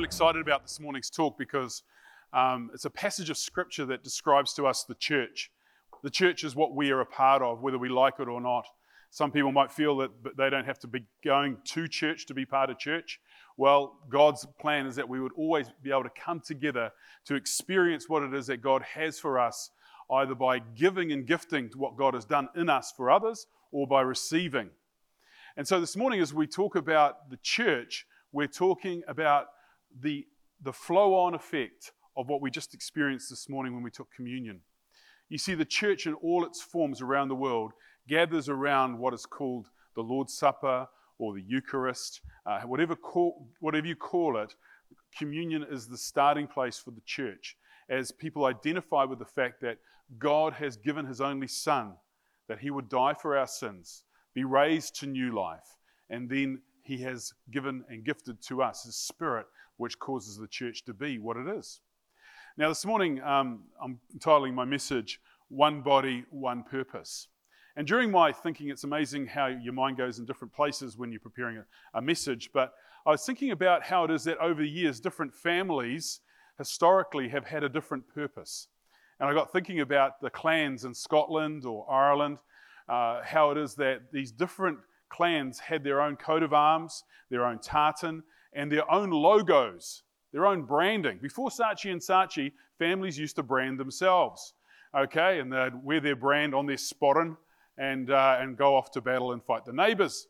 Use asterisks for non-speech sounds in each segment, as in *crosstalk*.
really excited about this morning's talk because um, it's a passage of scripture that describes to us the church. The church is what we are a part of, whether we like it or not. Some people might feel that they don't have to be going to church to be part of church. Well, God's plan is that we would always be able to come together to experience what it is that God has for us, either by giving and gifting to what God has done in us for others or by receiving. And so this morning, as we talk about the church, we're talking about the, the flow on effect of what we just experienced this morning when we took communion. You see, the church in all its forms around the world gathers around what is called the Lord's Supper or the Eucharist, uh, whatever, call, whatever you call it. Communion is the starting place for the church as people identify with the fact that God has given his only Son, that he would die for our sins, be raised to new life, and then he has given and gifted to us his Spirit, which causes the church to be what it is. Now, this morning, um, I'm titling my message, One Body, One Purpose. And during my thinking, it's amazing how your mind goes in different places when you're preparing a, a message. But I was thinking about how it is that over the years, different families historically have had a different purpose. And I got thinking about the clans in Scotland or Ireland, uh, how it is that these different clans had their own coat of arms, their own tartan, and their own logos, their own branding. Before Saatchi and Saatchi, families used to brand themselves, okay, and they'd wear their brand on their sporran and, uh, and go off to battle and fight the neighbours.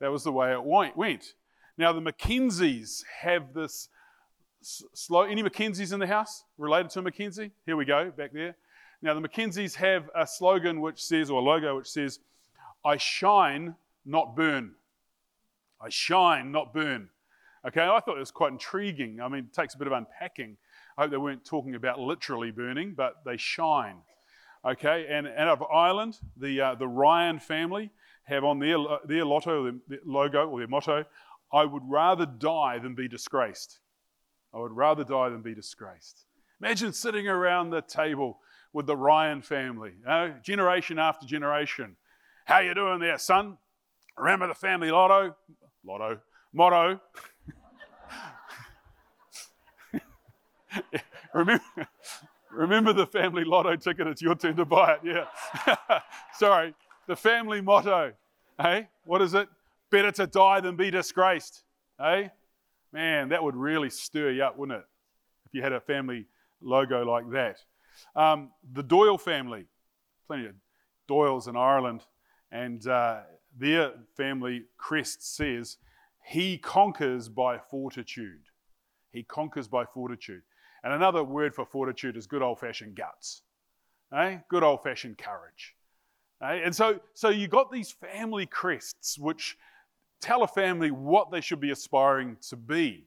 That was the way it went. Now, the Mackenzies have this slow. Any Mackenzies in the house related to a Mackenzie? Here we go, back there. Now, the Mackenzies have a slogan which says, or a logo which says, I shine not burn. I shine, not burn. Okay, I thought it was quite intriguing. I mean, it takes a bit of unpacking. I hope they weren't talking about literally burning, but they shine. Okay, and, out of Ireland, the, uh, the Ryan family have on their, their lotto, their logo, or their motto, I would rather die than be disgraced. I would rather die than be disgraced. Imagine sitting around the table with the Ryan family, you know, generation after generation. How you doing there, son? Remember the family lotto? Lotto. Motto. *laughs* *laughs* remember, remember the family lotto ticket? It's your turn to buy it. Yeah. *laughs* Sorry. The family motto. Hey, what is it? Better to die than be disgraced. Hey? Man, that would really stir you up, wouldn't it? If you had a family logo like that. Um, the Doyle family, plenty of Doyles in Ireland, and uh, their family crest says, He conquers by fortitude. He conquers by fortitude. And another word for fortitude is good old fashioned guts, eh? good old fashioned courage. Eh? And so, so you got these family crests which tell a family what they should be aspiring to be.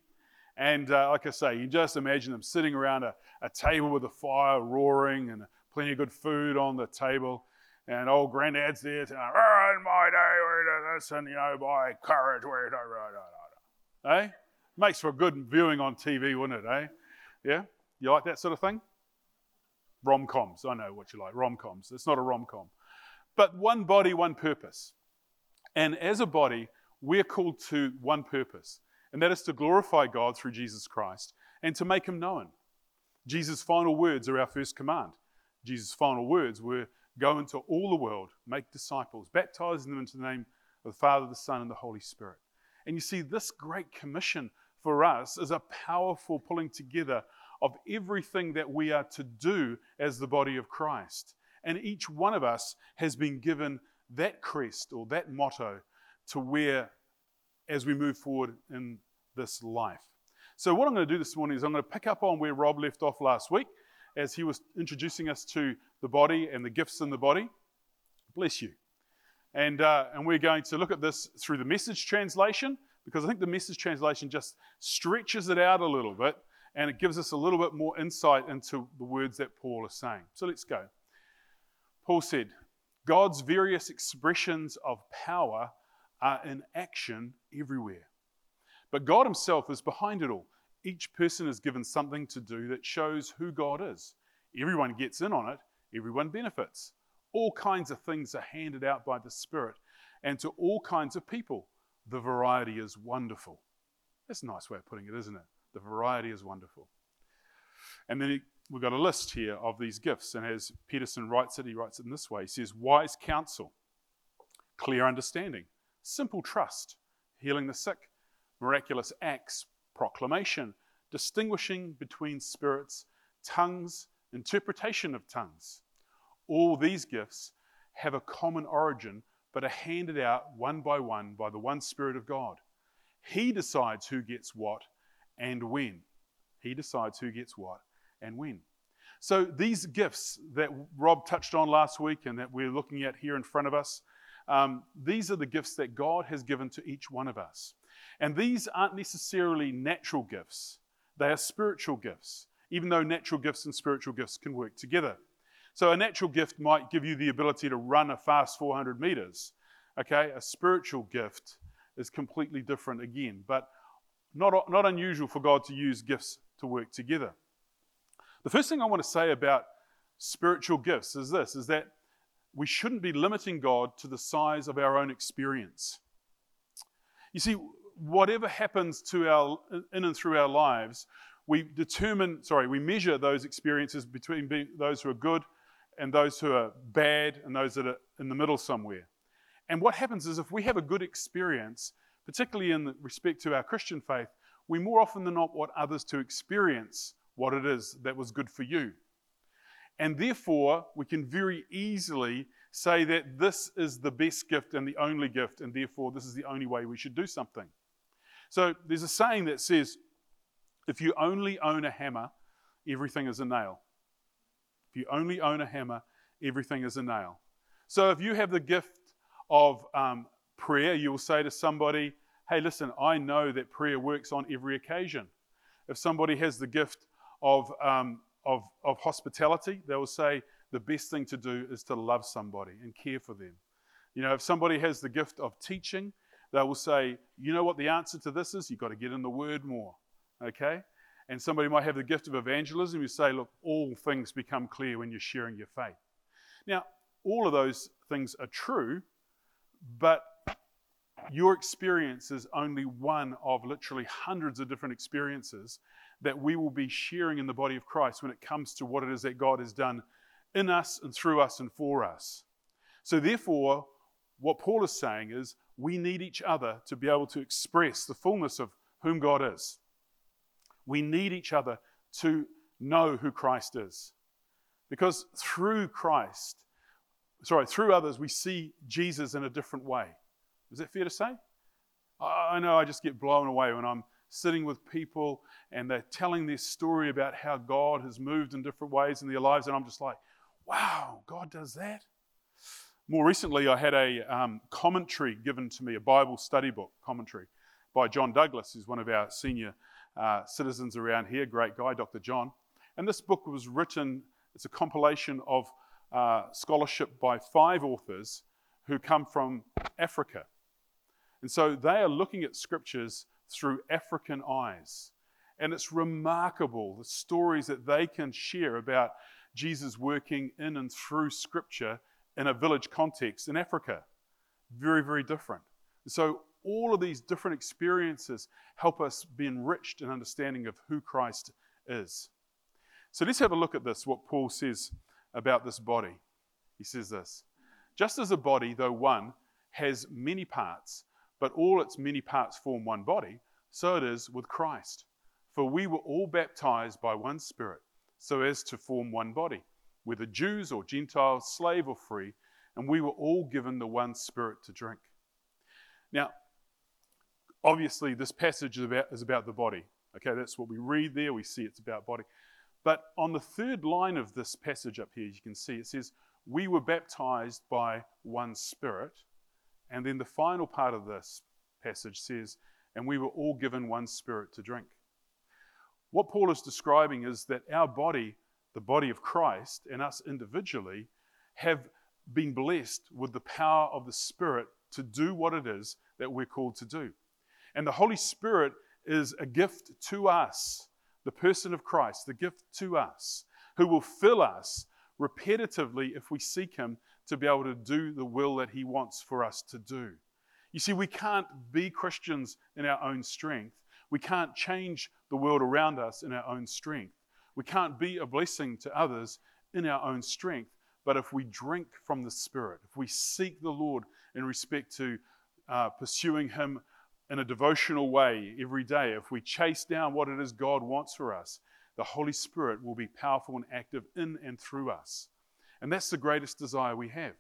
And uh, like I say, you just imagine them sitting around a, a table with a fire roaring and plenty of good food on the table. And old granddad's there saying, oh, in my day, we did this, and you know, by courage, we did Eh? Makes for good viewing on TV, wouldn't it, eh? Yeah? You like that sort of thing? Rom coms. I know what you like. Rom coms. It's not a rom com. But one body, one purpose. And as a body, we're called to one purpose, and that is to glorify God through Jesus Christ and to make him known. Jesus' final words are our first command. Jesus' final words were Go into all the world, make disciples, baptizing them into the name of the Father, the Son, and the Holy Spirit. And you see, this great commission for us is a powerful pulling together of everything that we are to do as the body of Christ. And each one of us has been given that crest or that motto to wear as we move forward in this life. So, what I'm going to do this morning is I'm going to pick up on where Rob left off last week as he was introducing us to the body and the gifts in the body. Bless you. And, uh, and we're going to look at this through the message translation because I think the message translation just stretches it out a little bit and it gives us a little bit more insight into the words that Paul is saying. So let's go. Paul said, God's various expressions of power are in action everywhere. But God Himself is behind it all. Each person is given something to do that shows who God is. Everyone gets in on it, everyone benefits. All kinds of things are handed out by the Spirit, and to all kinds of people, the variety is wonderful. That's a nice way of putting it, isn't it? The variety is wonderful. And then he, we've got a list here of these gifts. And as Peterson writes it, he writes it in this way He says, wise counsel, clear understanding, simple trust, healing the sick, miraculous acts, proclamation, distinguishing between spirits, tongues, interpretation of tongues. All these gifts have a common origin, but are handed out one by one by the one Spirit of God. He decides who gets what and when. He decides who gets what and when. So, these gifts that Rob touched on last week and that we're looking at here in front of us, um, these are the gifts that God has given to each one of us. And these aren't necessarily natural gifts, they are spiritual gifts, even though natural gifts and spiritual gifts can work together. So, a natural gift might give you the ability to run a fast 400 meters. Okay, a spiritual gift is completely different again, but not, not unusual for God to use gifts to work together. The first thing I want to say about spiritual gifts is this is that we shouldn't be limiting God to the size of our own experience. You see, whatever happens to our in and through our lives, we determine, sorry, we measure those experiences between those who are good and those who are bad and those that are in the middle somewhere. And what happens is if we have a good experience, particularly in respect to our Christian faith, we more often than not want others to experience what it is that was good for you. And therefore, we can very easily say that this is the best gift and the only gift, and therefore, this is the only way we should do something. So, there's a saying that says, if you only own a hammer, everything is a nail. If you only own a hammer, everything is a nail. So, if you have the gift of um, prayer, you will say to somebody, Hey, listen, I know that prayer works on every occasion. If somebody has the gift of, um, of, of hospitality, they will say the best thing to do is to love somebody and care for them. You know, if somebody has the gift of teaching, they will say, you know what the answer to this is? You've got to get in the word more. Okay? And somebody might have the gift of evangelism. You say, look, all things become clear when you're sharing your faith. Now, all of those things are true, but your experience is only one of literally hundreds of different experiences that we will be sharing in the body of Christ when it comes to what it is that God has done in us and through us and for us. So, therefore, what Paul is saying is we need each other to be able to express the fullness of whom God is. We need each other to know who Christ is. Because through Christ, sorry, through others, we see Jesus in a different way. Is that fair to say? I know I just get blown away when I'm sitting with people and they're telling their story about how God has moved in different ways in their lives, and I'm just like, wow, God does that? More recently, I had a um, commentary given to me, a Bible study book commentary by John Douglas, who's one of our senior uh, citizens around here, great guy, Dr. John. And this book was written, it's a compilation of uh, scholarship by five authors who come from Africa. And so they are looking at scriptures through African eyes. And it's remarkable the stories that they can share about Jesus working in and through scripture in a village context in Africa. Very, very different. So, all of these different experiences help us be enriched in understanding of who Christ is. So, let's have a look at this, what Paul says about this body. He says this Just as a body, though one, has many parts, but all its many parts form one body, so it is with Christ. For we were all baptized by one Spirit, so as to form one body, whether Jews or Gentiles, slave or free, and we were all given the one Spirit to drink. Now, obviously, this passage is about, is about the body. Okay, that's what we read there. We see it's about body. But on the third line of this passage up here, you can see it says, We were baptized by one Spirit. And then the final part of this passage says, And we were all given one Spirit to drink. What Paul is describing is that our body, the body of Christ, and us individually, have been blessed with the power of the Spirit to do what it is that we're called to do. And the Holy Spirit is a gift to us the person of Christ, the gift to us, who will fill us repetitively if we seek Him to be able to do the will that He wants for us to do. You see, we can't be Christians in our own strength. We can't change the world around us in our own strength. We can't be a blessing to others in our own strength. But if we drink from the Spirit, if we seek the Lord in respect to uh, pursuing Him in a devotional way every day, if we chase down what it is God wants for us, the Holy Spirit will be powerful and active in and through us. And that's the greatest desire we have.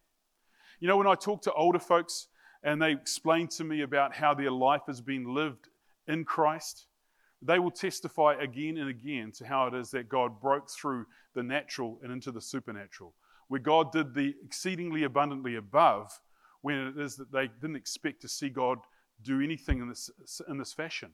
You know, when I talk to older folks and they explain to me about how their life has been lived in Christ, they will testify again and again to how it is that God broke through the natural and into the supernatural, where God did the exceedingly abundantly above when it is that they didn't expect to see God do anything in this, in this fashion.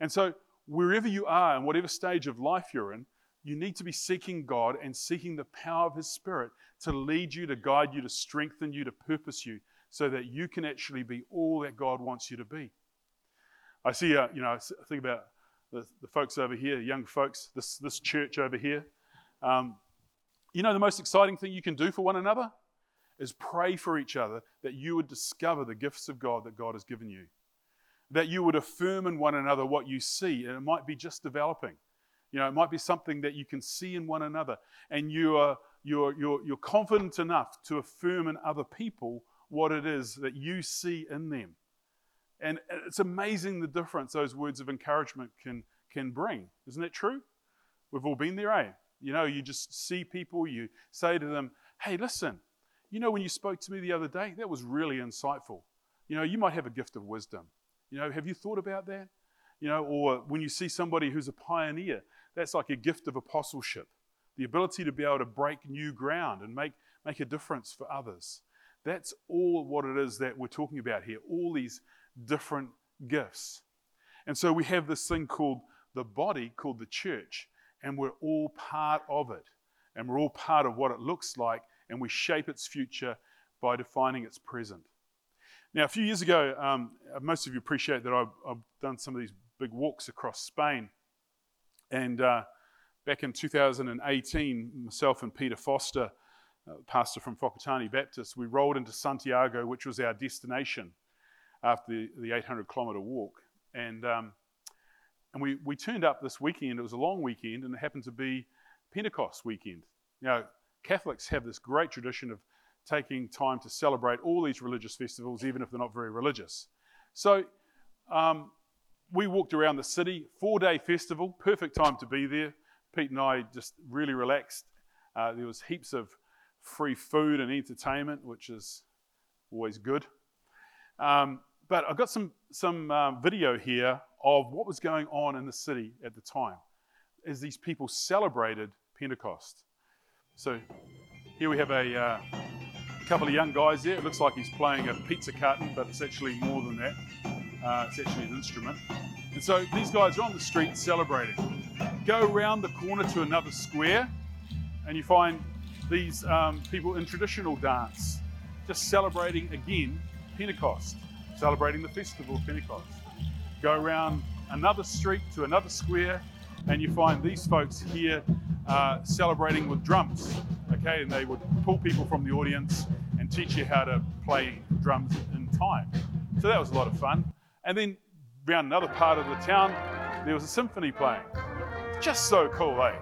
And so, wherever you are and whatever stage of life you're in, you need to be seeking God and seeking the power of His Spirit to lead you, to guide you, to strengthen you, to purpose you, so that you can actually be all that God wants you to be. I see, uh, you know, I think about the, the folks over here, young folks, this, this church over here. Um, you know, the most exciting thing you can do for one another is pray for each other that you would discover the gifts of God that God has given you. That you would affirm in one another what you see, and it might be just developing. You know, it might be something that you can see in one another, and you are, you're, you're, you're confident enough to affirm in other people what it is that you see in them. And it's amazing the difference those words of encouragement can, can bring. Isn't that true? We've all been there, eh? You know, you just see people, you say to them, hey, listen, you know, when you spoke to me the other day, that was really insightful. You know, you might have a gift of wisdom. You know, have you thought about that? You know, or when you see somebody who's a pioneer, that's like a gift of apostleship the ability to be able to break new ground and make, make a difference for others. That's all what it is that we're talking about here, all these different gifts. And so we have this thing called the body, called the church, and we're all part of it. And we're all part of what it looks like and we shape its future by defining its present. Now, a few years ago, um, most of you appreciate that I've, I've, done some of these big walks across Spain. And uh, back in 2018, myself and Peter Foster, uh, pastor from Whakatane Baptist, we rolled into Santiago, which was our destination after the, the 800 kilometre walk. And, um, and we, we turned up this weekend. It was a long weekend, and it happened to be Pentecost weekend. Now, Catholics have this great tradition of taking time to celebrate all these religious festivals, even if they're not very religious. So um, we walked around the city, four day festival, perfect time to be there. Pete and I just really relaxed. Uh, there was heaps of free food and entertainment, which is always good. Um, but I've got some, some um, video here of what was going on in the city at the time as these people celebrated Pentecost. So here we have a, uh, couple of young guys there. It looks like he's playing a pizza carton, but it's actually more than that. Uh, it's actually an instrument. And so these guys are on the street celebrating. Go around the corner to another square, and you find these um, people in traditional dance, just celebrating again Pentecost, celebrating the festival of Pentecost. Go around another street to another square, and you find these folks here uh, celebrating with drums. Okay, and they would pull people from the audience and teach you how to play drums in time. So that was a lot of fun. And then around another part of the town, there was a symphony playing. Just so cool, eh?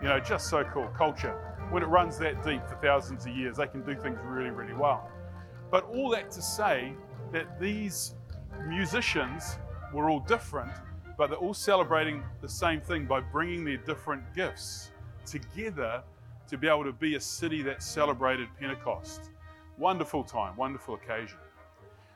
You know, just so cool. Culture. When it runs that deep for thousands of years, they can do things really, really well. But all that to say that these musicians were all different, but they're all celebrating the same thing by bringing their different gifts together to be able to be a city that celebrated Pentecost. Wonderful time, wonderful occasion.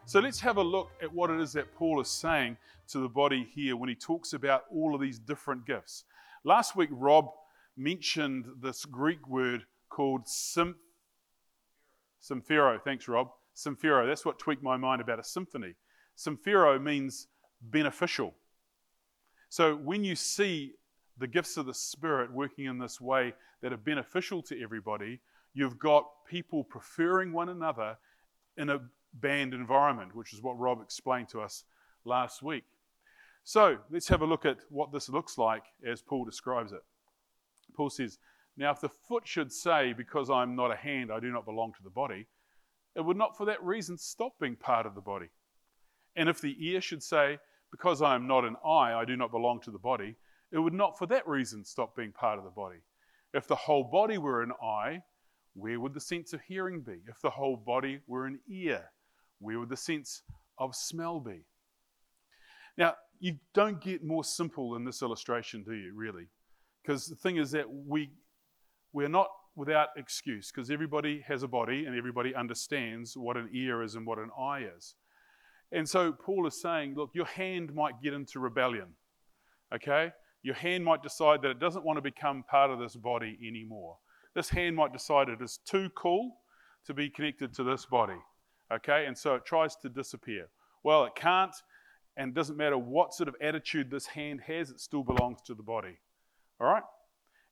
So let's have a look at what it is that Paul is saying to the body here when he talks about all of these different gifts. Last week, Rob mentioned this Greek word called sim, symphero. Thanks, Rob. Symphero. That's what tweaked my mind about a symphony. Symphero means beneficial. So when you see the gifts of the Spirit working in this way that are beneficial to everybody, you've got people preferring one another in a band environment, which is what Rob explained to us last week. So let's have a look at what this looks like as Paul describes it. Paul says, Now, if the foot should say, Because I'm not a hand, I do not belong to the body, it would not for that reason stop being part of the body. And if the ear should say, because I am not an eye, I do not belong to the body, it would not for that reason stop being part of the body. If the whole body were an eye, where would the sense of hearing be? If the whole body were an ear, where would the sense of smell be? Now, you don't get more simple than this illustration, do you, really? Because the thing is that we, we're not without excuse, because everybody has a body and everybody understands what an ear is and what an eye is. And so Paul is saying, look, your hand might get into rebellion, okay? Your hand might decide that it doesn't want to become part of this body anymore. This hand might decide it is too cool to be connected to this body, okay? And so it tries to disappear. Well, it can't, and it doesn't matter what sort of attitude this hand has, it still belongs to the body, all right?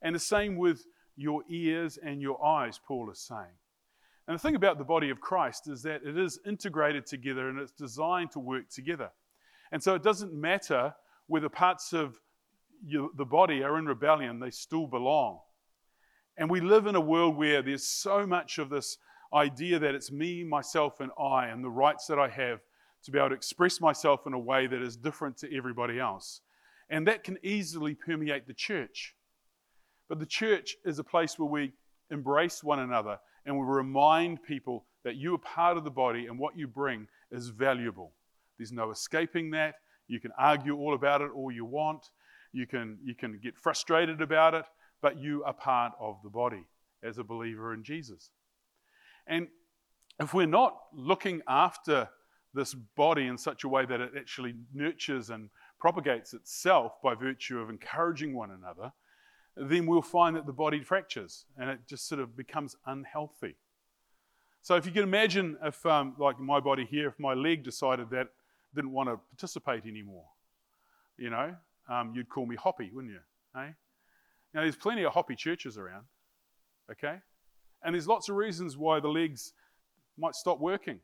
And the same with your ears and your eyes, Paul is saying. And the thing about the body of Christ is that it is integrated together and it's designed to work together. And so it doesn't matter whether parts of you, the body are in rebellion, they still belong. And we live in a world where there's so much of this idea that it's me, myself, and I, and the rights that I have to be able to express myself in a way that is different to everybody else. And that can easily permeate the church. But the church is a place where we embrace one another and we remind people that you are part of the body and what you bring is valuable. There's no escaping that. You can argue all about it all you want. You can, you can get frustrated about it, but you are part of the body as a believer in Jesus. And if we're not looking after this body in such a way that it actually nurtures and propagates itself by virtue of encouraging one another, then we'll find that the body fractures and it just sort of becomes unhealthy. So if you can imagine if, um, like my body here, if my leg decided that didn't want to participate anymore, you know, um, you'd call me hoppy, wouldn't you? Hey? Now there's plenty of hoppy churches around, okay? And there's lots of reasons why the legs might stop working.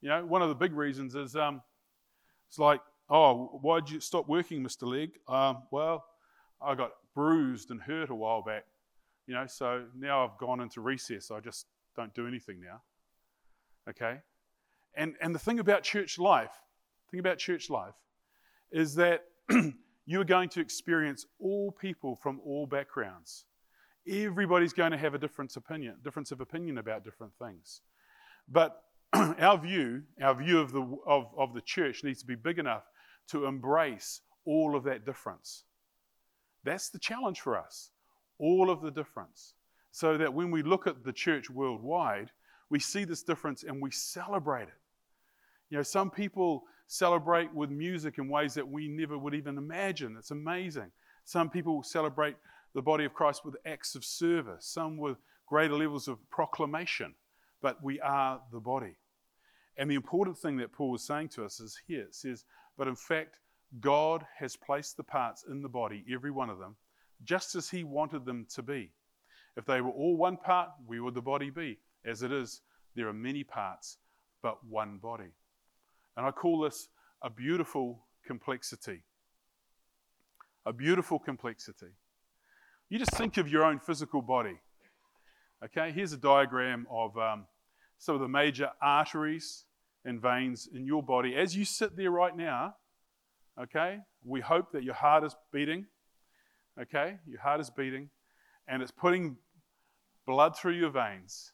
You know, one of the big reasons is um, it's like, oh, why'd you stop working, Mr. Leg? Um, well, I got bruised and hurt a while back, you know, so now I've gone into recess. I just don't do anything now. Okay? And, and the thing about church life, thing about church life is that *clears throat* you are going to experience all people from all backgrounds. Everybody's going to have a different opinion, difference of opinion about different things. But *clears throat* our view, our view of the, of, of the church needs to be big enough to embrace all of that difference. That's the challenge for us, all of the difference. So that when we look at the church worldwide, we see this difference and we celebrate it. You know, some people celebrate with music in ways that we never would even imagine. It's amazing. Some people celebrate the body of Christ with acts of service, some with greater levels of proclamation, but we are the body. And the important thing that Paul is saying to us is here it says, But in fact, God has placed the parts in the body, every one of them, just as He wanted them to be. If they were all one part, where would the body be? As it is, there are many parts, but one body. And I call this a beautiful complexity. A beautiful complexity. You just think of your own physical body. Okay, here's a diagram of um, some of the major arteries and veins in your body. As you sit there right now, Okay? We hope that your heart is beating. Okay? Your heart is beating and it's putting blood through your veins.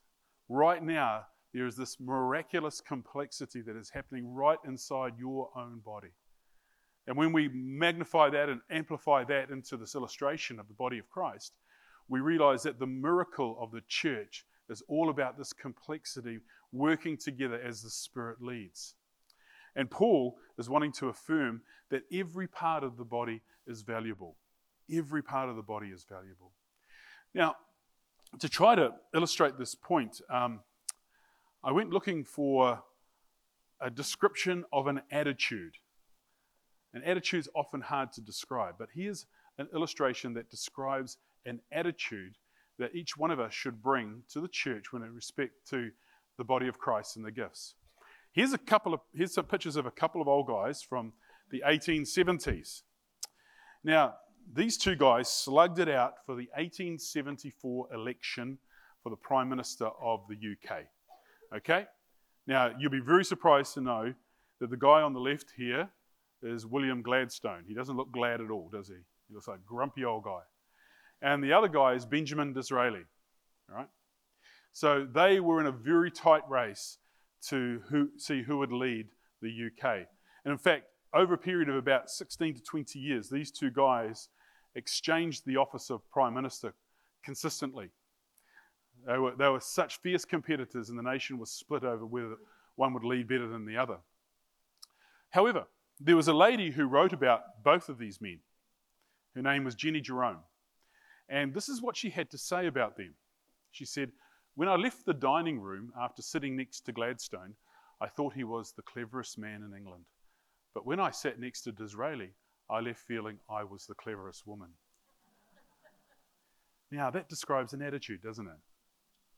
Right now, there is this miraculous complexity that is happening right inside your own body. And when we magnify that and amplify that into this illustration of the body of Christ, we realize that the miracle of the church is all about this complexity working together as the Spirit leads. And Paul is wanting to affirm that every part of the body is valuable. Every part of the body is valuable. Now, to try to illustrate this point, um, I went looking for a description of an attitude. An attitude is often hard to describe, but here's an illustration that describes an attitude that each one of us should bring to the church when in respect to the body of Christ and the gifts. Here's a couple of here's some pictures of a couple of old guys from the 1870s. Now, these two guys slugged it out for the 1874 election for the Prime Minister of the UK. Okay? Now, you'll be very surprised to know that the guy on the left here is William Gladstone. He doesn't look glad at all, does he? He looks like a grumpy old guy. And the other guy is Benjamin Disraeli. All right? So they were in a very tight race to who, see who would lead the UK. And in fact, over a period of about 16 to 20 years, these two guys exchanged the office of Prime Minister consistently. They were, they were such fierce competitors, and the nation was split over whether one would lead better than the other. However, there was a lady who wrote about both of these men. Her name was Jenny Jerome. And this is what she had to say about them. She said, When I left the dining room after sitting next to Gladstone, I thought he was the cleverest man in England. But when I sat next to Disraeli, I left feeling I was the cleverest woman. now, that describes an attitude, doesn't it?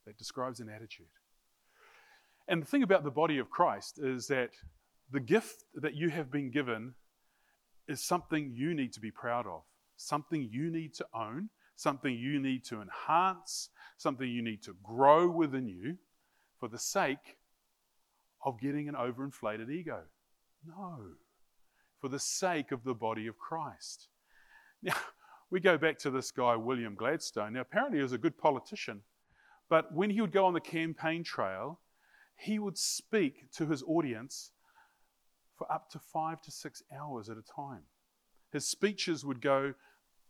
That describes an attitude. And the thing about the body of Christ is that the gift that you have been given is something you need to be proud of, something you need to own, something you need to enhance, something you need to grow within you for the sake of getting an overinflated ego. No, for the sake of the body of Christ. Now, *laughs* we go back to this guy, William Gladstone. Now, apparently, he was a good politician, but when he would go on the campaign trail, he would speak to his audience for up to five to six hours at a time. His speeches would go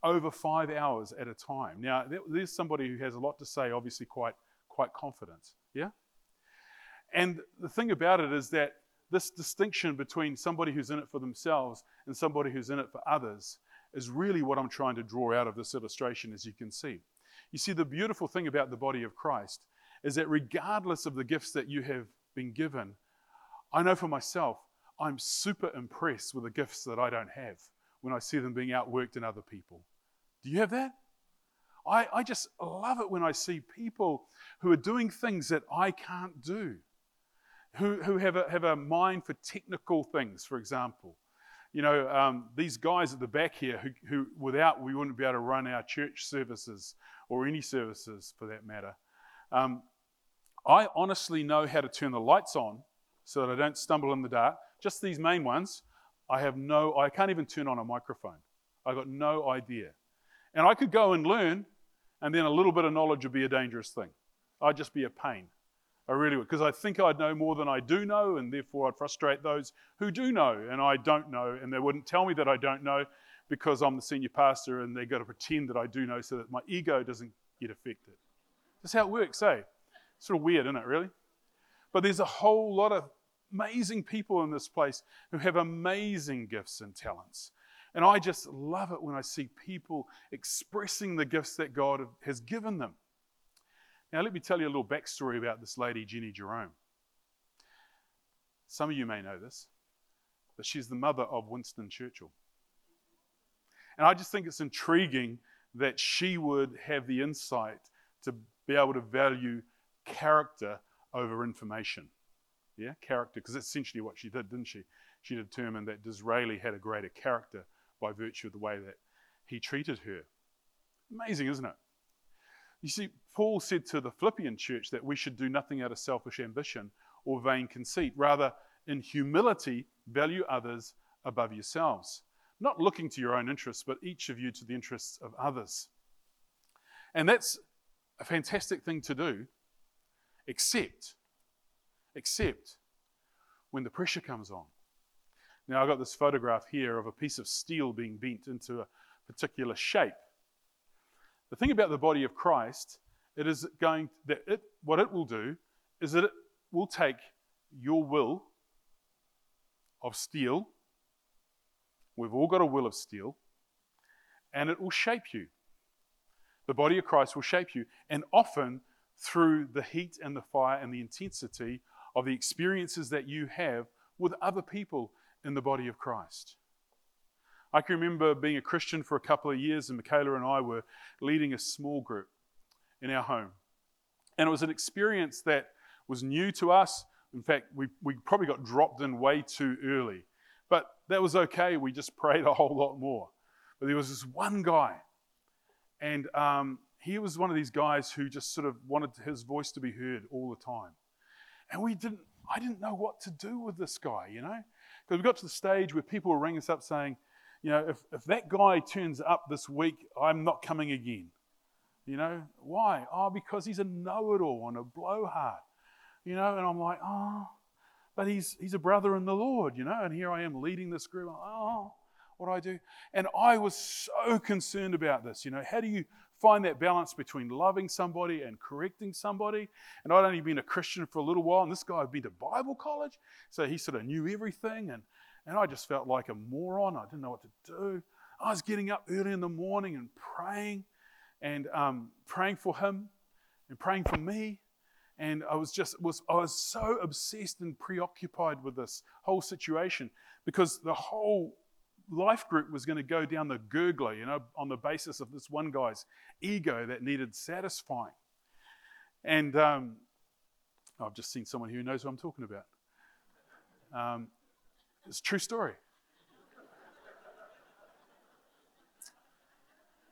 over five hours at a time. Now, there's somebody who has a lot to say, obviously quite, quite confident. Yeah? And the thing about it is that this distinction between somebody who's in it for themselves and somebody who's in it for others is really what I'm trying to draw out of this illustration, as you can see. You see, the beautiful thing about the body of Christ is that regardless of the gifts that you have been given, I know for myself, I'm super impressed with the gifts that I don't have when I see them being outworked in other people. Do you have that? I, I just love it when I see people who are doing things that I can't do, who, who have, a, have a mind for technical things, for example. You know, um, these guys at the back here, who, who without we wouldn't be able to run our church services or any services for that matter. Um, I honestly know how to turn the lights on so that I don't stumble in the dark. Just these main ones, I have no, I can't even turn on a microphone. I got no idea. And I could go and learn, and then a little bit of knowledge would be a dangerous thing. I'd just be a pain. I really would, because I think I'd know more than I do know, and therefore I'd frustrate those who do know, and I don't know, and they wouldn't tell me that I don't know because I'm the senior pastor, and they've got to pretend that I do know so that my ego doesn't get affected. That's how it works, eh? Sort of weird, isn't it, really? But there's a whole lot of amazing people in this place who have amazing gifts and talents. And I just love it when I see people expressing the gifts that God has given them. Now, let me tell you a little backstory about this lady, Jenny Jerome. Some of you may know this, but she's the mother of Winston Churchill. And I just think it's intriguing that she would have the insight to be able to value character over information. Yeah, character, because that's essentially what she did, didn't she? She determined that Disraeli had a greater character by virtue of the way that he treated her. Amazing, isn't it? You see, Paul said to the Philippian church that we should do nothing out of selfish ambition or vain conceit. Rather, in humility, value others above yourselves. Not looking to your own interests, but each of you to the interests of others. And that's a fantastic thing to do, except, except when the pressure comes on. Now, I've got this photograph here of a piece of steel being bent into a particular shape. The thing about the body of Christ, it is going that it what it will do is that it will take your will of steel. We've all got a will of steel, and it will shape you. The body of Christ will shape you, and often through the heat and the fire and the intensity of the experiences that you have with other people in the body of Christ. I can remember being a Christian for a couple of years, and Michaela and I were leading a small group in our home. And it was an experience that was new to us. In fact, we, we probably got dropped in way too early. But that was okay. We just *laughs* prayed a whole lot more. But there was this one guy, and um, he was one of these guys who just sort of wanted his voice to be heard all the time. And we didn't, I didn't know what to do with this guy, you know? Because we got to the stage where people were ringing us up saying, you know, if, if that guy turns up this week, I'm not coming again. You know, why? Oh, because he's a know it all and a blowhard. You know, and I'm like, oh, but he's, he's a brother in the Lord, you know, and here I am leading this group. Oh, what do I do? And I was so concerned about this. You know, how do you find that balance between loving somebody and correcting somebody? And I'd only been a Christian for a little while, and this guy had been to Bible college, so he sort of knew everything. And, and I just felt like a moron. I didn't know what to do. I was getting up early in the morning and praying and um, praying for him and praying for me. And I was just was I was so obsessed and preoccupied with this whole situation because the whole life group was going to go down the gurgler, you know, on the basis of this one guy's ego that needed satisfying. And um, I've just seen someone here who knows what I'm talking about. Um, it's a true story.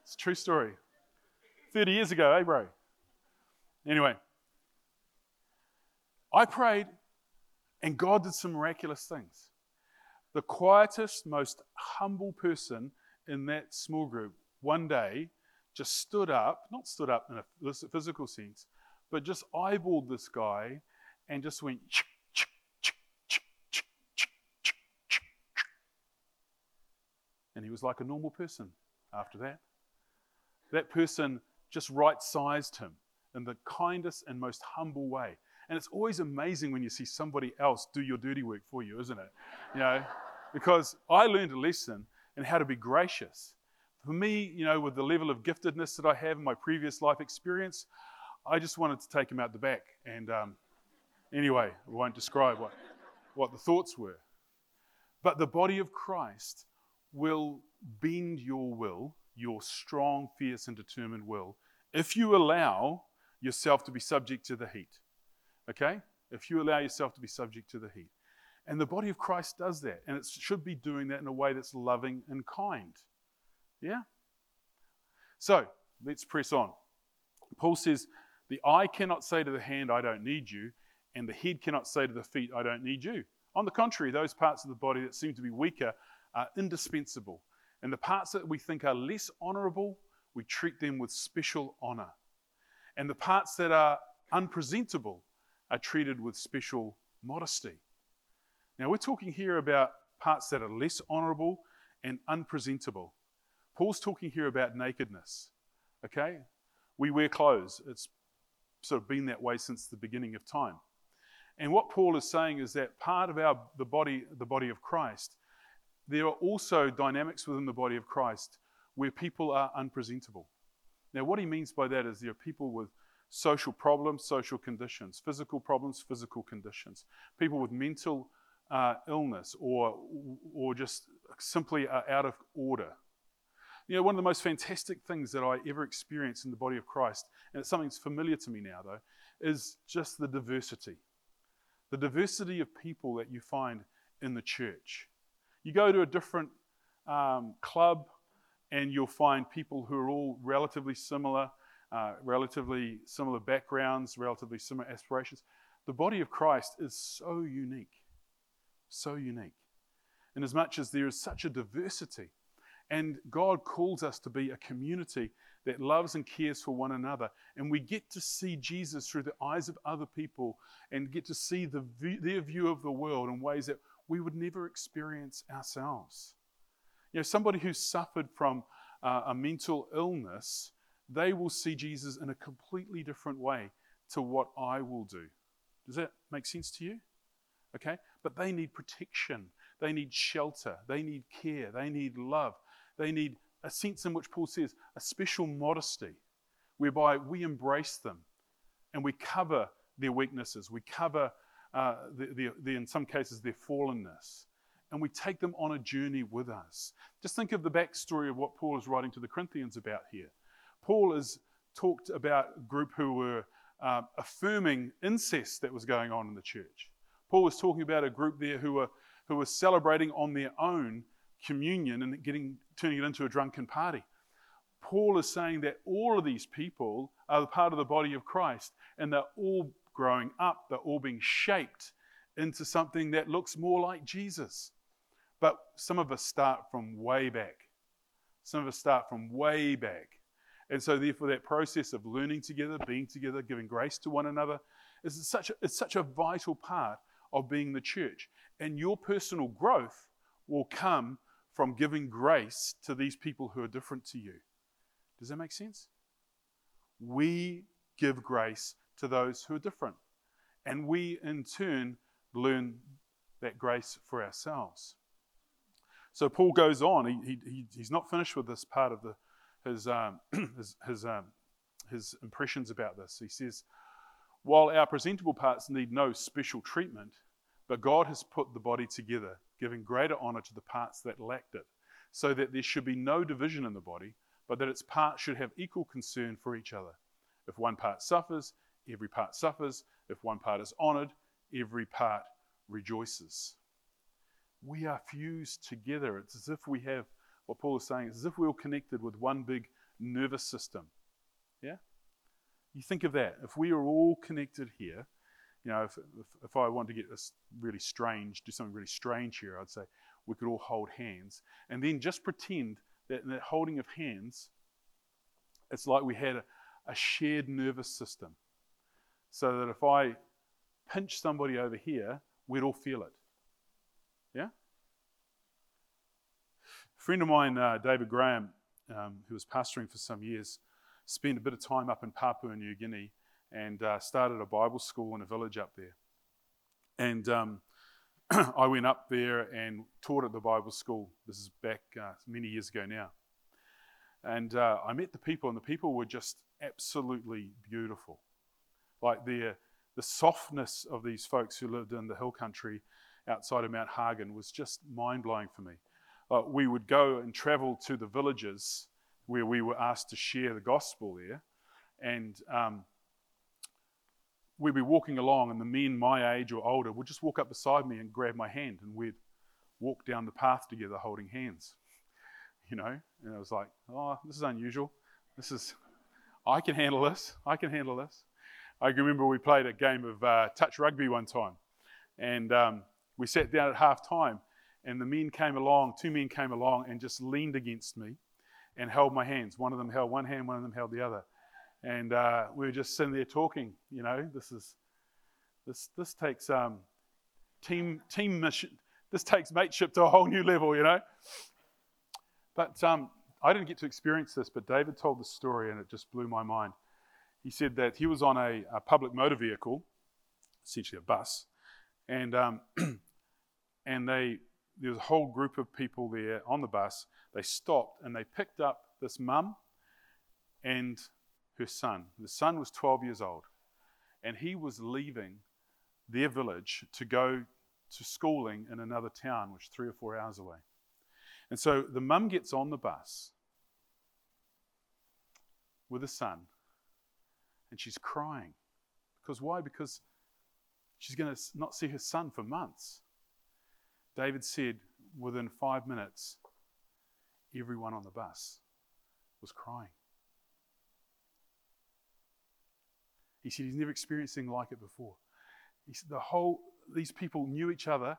It's a true story. 30 years ago, eh, bro? Anyway, I prayed and God did some miraculous things. The quietest, most humble person in that small group one day just stood up, not stood up in a physical sense, but just eyeballed this guy and just went, and he was like a normal person after that. That person just right sized him in the kindest and most humble way. And it's always amazing when you see somebody else do your dirty work for you, isn't it? You know, because I learned a lesson in how to be gracious. For me, you know, with the level of giftedness that I have in my previous life experience, I just wanted to take him out the back. And um, anyway, I won't describe what, what the thoughts were. But the body of Christ will bend your will, your strong, fierce, and determined will, if you allow yourself to be subject to the heat. Okay? If you allow yourself to be subject to the heat. And the body of Christ does that. And it should be doing that in a way that's loving and kind. Yeah? So, let's press on. Paul says, The eye cannot say to the hand, I don't need you, and the head cannot say to the feet, I don't need you. On the contrary, those parts of the body that seem to be weaker are indispensable. And the parts that we think are less honorable we treat them with special honor. And the parts that are unpresentable are treated with special modesty. Now, we're talking here about parts that are less honorable and unpresentable. Paul's talking here about nakedness. Okay? We wear clothes. It's sort of been that way since the beginning of time. And what Paul is saying is that part of our the body, the body of Christ, there are also dynamics within the body of Christ where people are unpresentable. Now, what he means by that is there are people with social problems, social conditions, physical problems, physical conditions, people with mental uh, illness or, or just simply are out of order. You know, one of the most fantastic things that I ever experienced in the body of Christ, and it's something that's familiar to me now though, is just the diversity. The diversity of people that you find in the church. You go to a different um, club and you'll find people who are all relatively similar, uh, relatively similar backgrounds, relatively similar aspirations. The body of Christ is so unique, so unique. In as much as there is such a diversity, and God calls us to be a community that loves and cares for one another. And we get to see Jesus through the eyes of other people and get to see the, their view of the world in ways that we would never experience ourselves. You know, somebody who's suffered from uh, a mental illness, they will see Jesus in a completely different way to what I will do. Does that make sense to you? Okay? But they need protection. They need shelter. They need care. They need love. They need a sense in which Paul says a special modesty, whereby we embrace them and we cover their weaknesses. We cover, uh, the, the, the, in some cases, their fallenness and we take them on a journey with us. Just think of the backstory of what Paul is writing to the Corinthians about here. Paul has talked about a group who were uh, affirming incest that was going on in the church. Paul was talking about a group there who were, who were celebrating on their own communion and getting, turning it into a drunken party. Paul is saying that all of these people are part of the body of Christ and they're all growing up, they're all being shaped into something that looks more like Jesus. But some of us start from way back. Some of us start from way back. And so, therefore, that process of learning together, being together, giving grace to one another is such a, it's such a vital part of being the church. And your personal growth will come from giving grace to these people who are different to you. Does that make sense? We give grace to those who are different. And we, in turn, learn that grace for ourselves. So Paul goes on. He, he, he's not finished with this part of the, his, um, *clears throat* his, his, um, his impressions about this. He says, While our presentable parts need no special treatment, but God has put the body together, giving greater honor to the parts that lacked it, so that there should be no division in the body, but that its parts should have equal concern for each other. If one part suffers, every part suffers. If one part is honored, every part rejoices. We are fused together. It's as if we have, what Paul is saying, it's as if we are all connected with one big nervous system. Yeah? You think of that. If we are all connected here, you know, if, if, if I want to get this really strange, do something really strange here, I'd say we could all hold hands. And then just pretend that in that holding of hands, it's like we had a, a shared nervous system. So that if I pinch somebody over here, we'd all feel it. Yeah? A friend of mine, uh, David Graham, um, who was pastoring for some years, spent a bit of time up in Papua New Guinea and uh, started a Bible school in a village up there. And um, *clears throat* I went up there and taught at the Bible school. This is back uh, many years ago now. And uh, I met the people, and the people were just absolutely beautiful. Like the, the softness of these folks who lived in the hill country outside of Mount Hagen was just mind blowing for me. Uh, we would go and travel to the villages where we were asked to share the gospel there. And um, we'd be walking along, and the men my age or older would just walk up beside me and grab my hand, and we'd walk down the path together holding hands. *laughs* You know, and I was like, oh, this is unusual. This is, I can handle this. I can handle this. I can remember we played a game of uh, touch rugby one time, and um, we sat down at half time, and the men came along, two men came along and just leaned against me and held my hands. One of them held one hand, one of them held the other. And uh, we were just sitting there talking, you know, this is, this, this takes um, team, team mission, this takes mateship to a whole new level, you know. But um, I didn't get to experience this, but David told the story and it just blew my mind. He said that he was on a, a public motor vehicle, essentially a bus, and, um, *clears throat* and they, there was a whole group of people there on the bus. They stopped and they picked up this mum and her son. The son was 12 years old, and he was leaving their village to go to schooling in another town, which is three or four hours away. And so the mum gets on the bus with the son, and she's crying. Because why? Because she's going to not see her son for months. David said within five minutes, everyone on the bus was crying. He said he's never experienced anything like it before. He said the whole, these people knew each other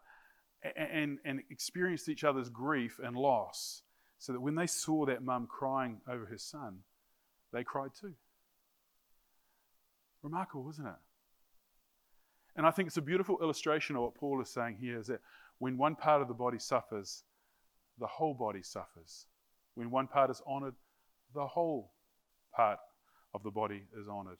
and, and, and experienced each other's grief and loss so that when they saw that mum crying over her son, they cried too. Remarkable, isn't it? And I think it's a beautiful illustration of what Paul is saying here is that when one part of the body suffers, the whole body suffers. When one part is honored, the whole part of the body is honored.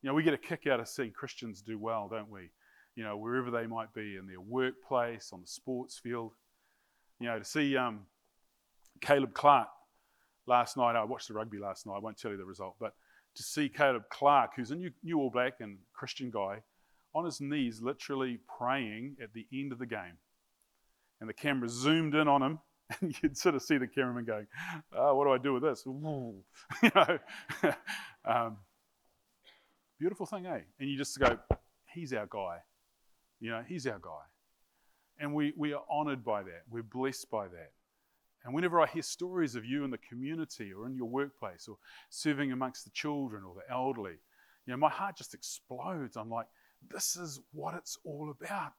You know, we get a kick out of seeing Christians do well, don't we? You know, wherever they might be, in their workplace, on the sports field. You know, to see um, Caleb Clarke last night, I watched the rugby last night, I won't tell you the result, but to see Caleb Clarke, who's a new, new All Black and Christian guy, on his knees, literally praying at the end of the game. And the camera zoomed in on him, *laughs* and you'd sort of see the cameraman going, oh, What do I do with this? *laughs* you know, *laughs* um, Beautiful thing, eh? And you just go, he's our guy. You know, he's our guy. And we, we are honored by that. We're blessed by that. And whenever I hear stories of you in the community or in your workplace or serving amongst the children or the elderly, you know, my heart just explodes. I'm like, this is what it's all about.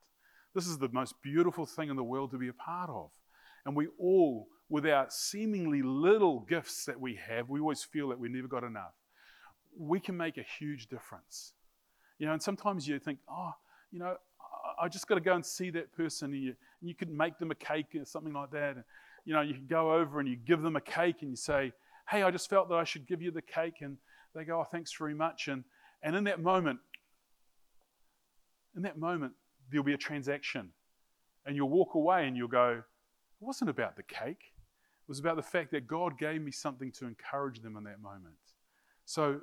This is the most beautiful thing in the world to be a part of. And we all, with our seemingly little gifts that we have, we always feel that we never got enough. We can make a huge difference. You know, and sometimes you think, oh, you know, I just got to go and see that person. And you, and you could make them a cake or something like that. You know, you can go over and you give them a cake and you say, hey, I just felt that I should give you the cake. And they go, oh, thanks very much. And, and in that moment, in that moment, there'll be a transaction. And you'll walk away and you'll go, it wasn't about the cake. It was about the fact that God gave me something to encourage them in that moment. So,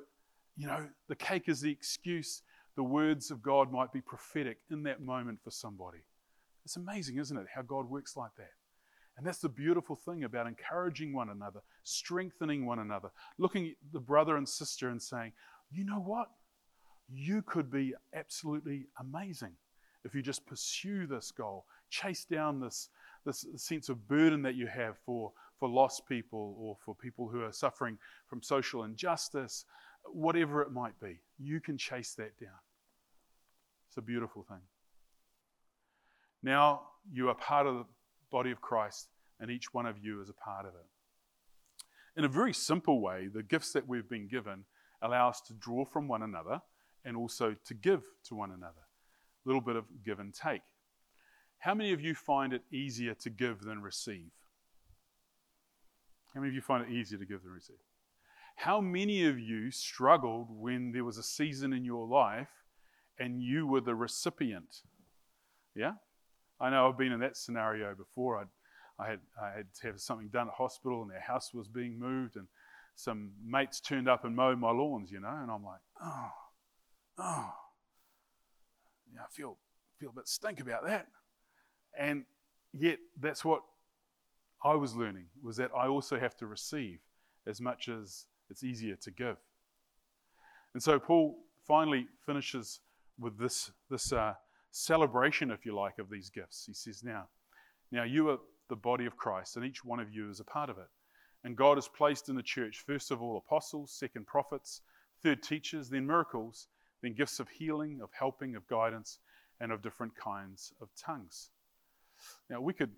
you know, the cake is the excuse. The words of God might be prophetic in that moment for somebody. It's amazing, isn't it, how God works like that? And that's the beautiful thing about encouraging one another, strengthening one another, looking at the brother and sister and saying, you know what? You could be absolutely amazing if you just pursue this goal, chase down this, this sense of burden that you have for, for lost people or for people who are suffering from social injustice, whatever it might be, you can chase that down. It's a beautiful thing. Now you are part of the body of Christ, and each one of you is a part of it. In a very simple way, the gifts that we've been given allow us to draw from one another and also to give to one another a little bit of give and take. How many of you find it easier to give than receive? How many of you find it easier to give than receive? How many of you struggled when there was a season in your life and you were the recipient? Yeah? I know I've been in that scenario before. I'd, I had, I had to have something done at hospital and their house was being moved and some mates turned up and mowed my lawns, you know, and I'm like, oh, oh, yeah, I feel, feel a bit stink about that. And yet, that's what I was learning, was that I also have to receive as much as it's easier to give. And so Paul finally finishes with this, this uh, celebration, if you like, of these gifts. He says, Now, now you are the body of Christ, and each one of you is a part of it. And God has placed in the church, first of all, apostles, second, prophets, third, teachers, then miracles, then gifts of healing, of helping, of guidance, and of different kinds of tongues. Now, we could,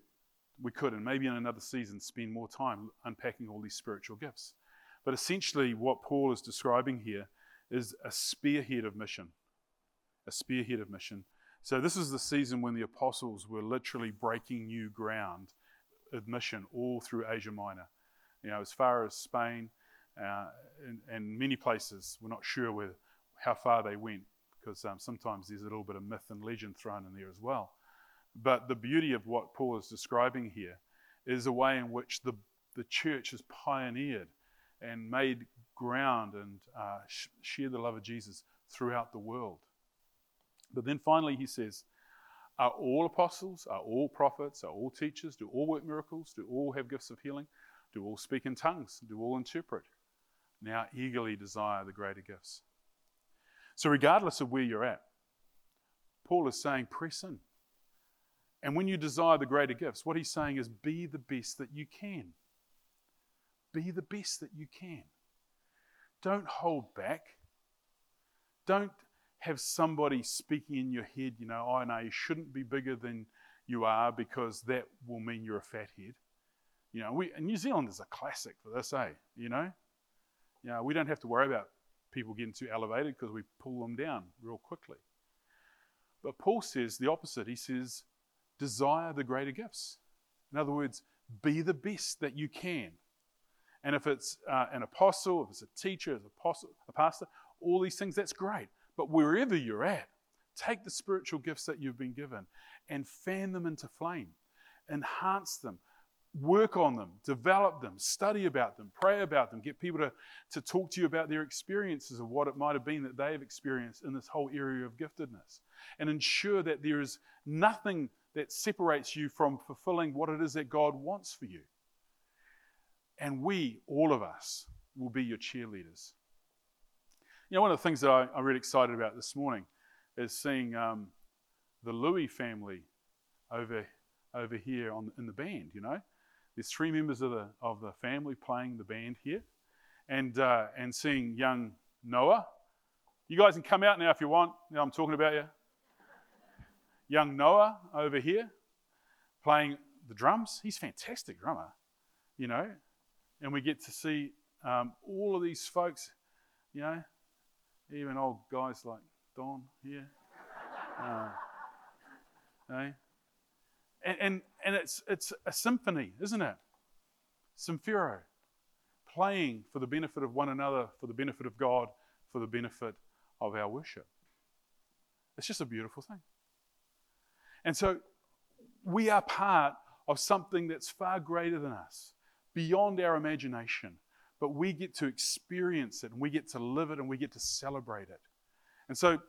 we could, and maybe in another season, spend more time unpacking all these spiritual gifts. But essentially, what Paul is describing here is a spearhead of mission. A spearhead of mission. So, this is the season when the apostles were literally breaking new ground of mission all through Asia Minor. You know, as far as Spain uh, and, and, many places, we're not sure where, how far they went because um, sometimes there's a little bit of myth and legend thrown in there as well. But the beauty of what Paul is describing here is a way in which the, the church has pioneered and made ground and uh, sh- shared the love of Jesus throughout the world. But then finally, he says, Are all apostles, are all prophets, are all teachers, do all work miracles, do all have gifts of healing, do all speak in tongues, do all interpret? Now eagerly desire the greater gifts. So, regardless of where you're at, Paul is saying, press in. And when you desire the greater gifts, what he's saying is be the best that you can. Be the best that you can. Don't hold back. Don't have somebody speaking in your head, you know, oh no, you shouldn't be bigger than you are because that will mean you're a fat head. You know, we, New Zealand is a classic for this, eh? You know? You know, we don't have to worry about people getting too elevated because we pull them down real quickly. But Paul says the opposite. He says, desire the greater gifts. In other words, be the best that you can. And if it's uh, an apostle, if it's a teacher, as apostle, a pastor, all these things, that's great. But wherever you're at, take the spiritual gifts that you've been given and fan them into flame, enhance them, work on them, develop them, study about them, pray about them, get people to, to talk to you about their experiences of what it might have been that they have experienced in this whole area of giftedness. And ensure that there is nothing that separates you from fulfilling what it is that God wants for you. And we, all of us, will be your cheerleaders. You know, one of the things that I, am really excited about this morning is seeing um, the Louis family over, over here on, in the band, you know. There's three members of the, of the family playing the band here, and, uh, and seeing young Noah. You guys can come out now if you want. You know, I'm talking about you. young Noah over here playing the drums. He's fantastic drummer, you know. And we get to see um, all of these folks, you know, even old guys like Don here. Uh, eh? and, and, and it's, it's a symphony, isn't it? Symphero, playing for the benefit of one another, for the benefit of God, for the benefit of our worship. It's just a beautiful thing. And so we are part of something that's far greater than us, beyond our imagination. But we get to experience it and we get to live it and we get to celebrate it. And so,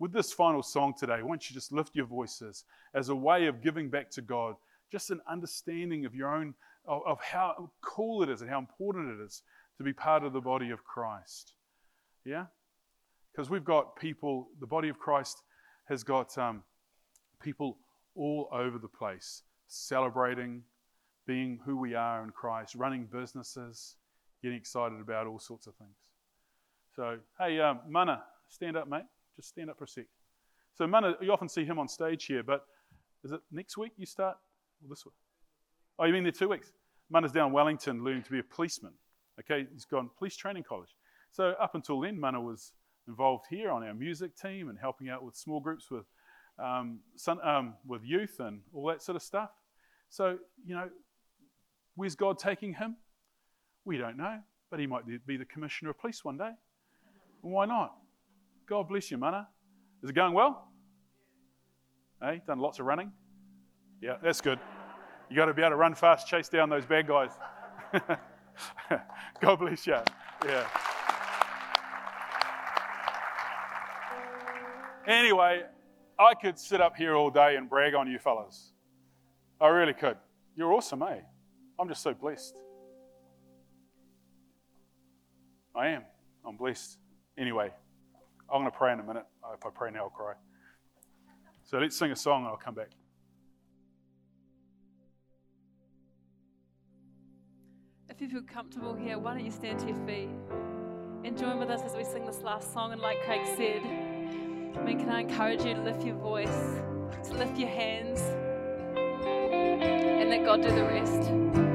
with this final song today, why don't you just lift your voices as a way of giving back to God just an understanding of your own, of, of how cool it is and how important it is to be part of the body of Christ. Yeah? Because we've got people, the body of Christ has got um, people all over the place celebrating being who we are in Christ, running businesses, getting excited about all sorts of things. So, hey, um, Mana, stand up, mate. Just stand up for a sec. So, Mana, you often see him on stage here, but is it next week you start? Or this week? Oh, you mean there two weeks? Mana's down in Wellington learning to be a policeman. Okay, he's gone police training college. So, up until then, Mana was involved here on our music team and helping out with small groups with, um, some, um, with youth and all that sort of stuff. So, you know, where's God taking him? We don't know, but he might be the commissioner of police one day. Why not? God bless you, Mana. Is it going well? Hey, done lots of running? Yeah, that's good. You got to be able to run fast, chase down those bad guys. *laughs* God bless you. Yeah. Anyway, I could sit up here all day and brag on you fellas. I really could. You're awesome, eh? I'm just so blessed. I am. I'm blessed. Anyway, I'm going to pray in a minute. Uh, if I pray now, I'll cry. So let's sing a song and I'll come back. If you feel comfortable here, why don't you stand to your feet and join with us as we sing this last song? And like Craig said, I mean, can I encourage you to lift your voice, to lift your hands, and let God do the rest?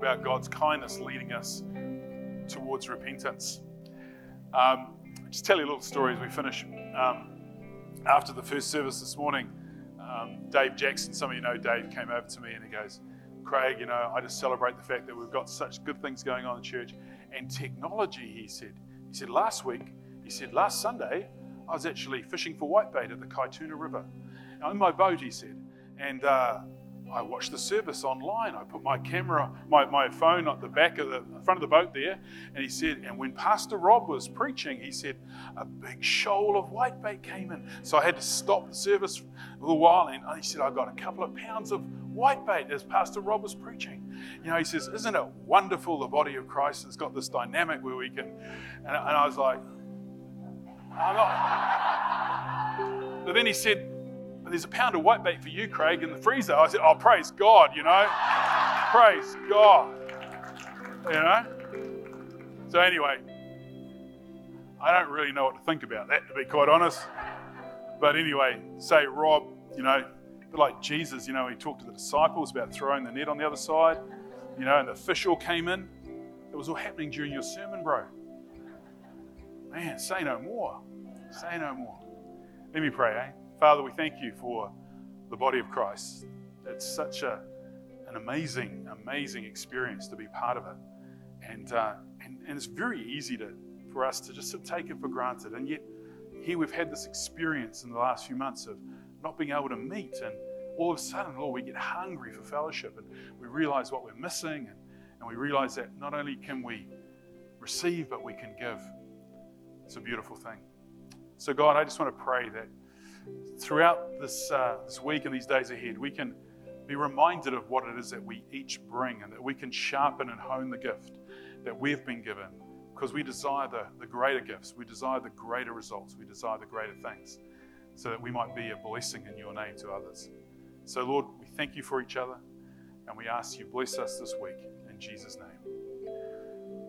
About God's kindness leading us towards repentance. Um, just tell you a little story as we finish. Um, after the first service this morning, um, Dave Jackson, some of you know Dave, came over to me and he goes, Craig, you know, I just celebrate the fact that we've got such good things going on in church and technology, he said. He said, last week, he said, last Sunday, I was actually fishing for whitebait at the Kaituna River. Now, in my boat, he said, and uh, I watched the service online. I put my camera, my, my phone at the back of the front of the boat there, and he said, and when Pastor Rob was preaching, he said, a big shoal of whitebait came in. So I had to stop the service a little while, and he said, I got a couple of pounds of whitebait as Pastor Rob was preaching. You know, he says, Isn't it wonderful the body of Christ has got this dynamic where we can, and, and I was like, I'm not. But then he said, there's a pound of whitebait for you, Craig, in the freezer. I said, Oh, praise God, you know. praise God. You know? So, anyway, I don't really know what to think about that, to be quite honest. But anyway, say, Rob, you know, like Jesus, you know, he talked to the disciples about throwing the net on the other side, you know, and the fish all came in. It was all happening during your sermon, bro. Man, say no more. Say no more. Let me pray, eh? Father, we thank you for the body of Christ. it's such a, an amazing, amazing experience to be part of it. And, uh, and, and it's very easy to, for us to just take it for granted. And yet, here we've had this experience in the last few months of not being able to meet. And all of a sudden, Lord, we get hungry for fellowship and we realize what we're missing. And, and we realize that not only can we receive, but we can give. It's a beautiful thing. So, God, I just want to pray that throughout this, uh, this week and these days ahead, we can be reminded of what it is that we each bring and that we can sharpen and hone the gift that we've been given because we desire the, the greater gifts, we desire the greater results, we desire the greater things so that we might be a blessing in your name to others. So, Lord, we thank you for each other and we ask you bless us this week in Jesus' name.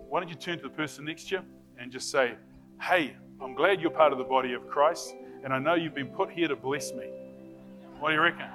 Why don't you turn to the person next to you and just say, Hey, I'm glad you're part of the body of Christ, and I know you've been put here to bless me. What do you reckon?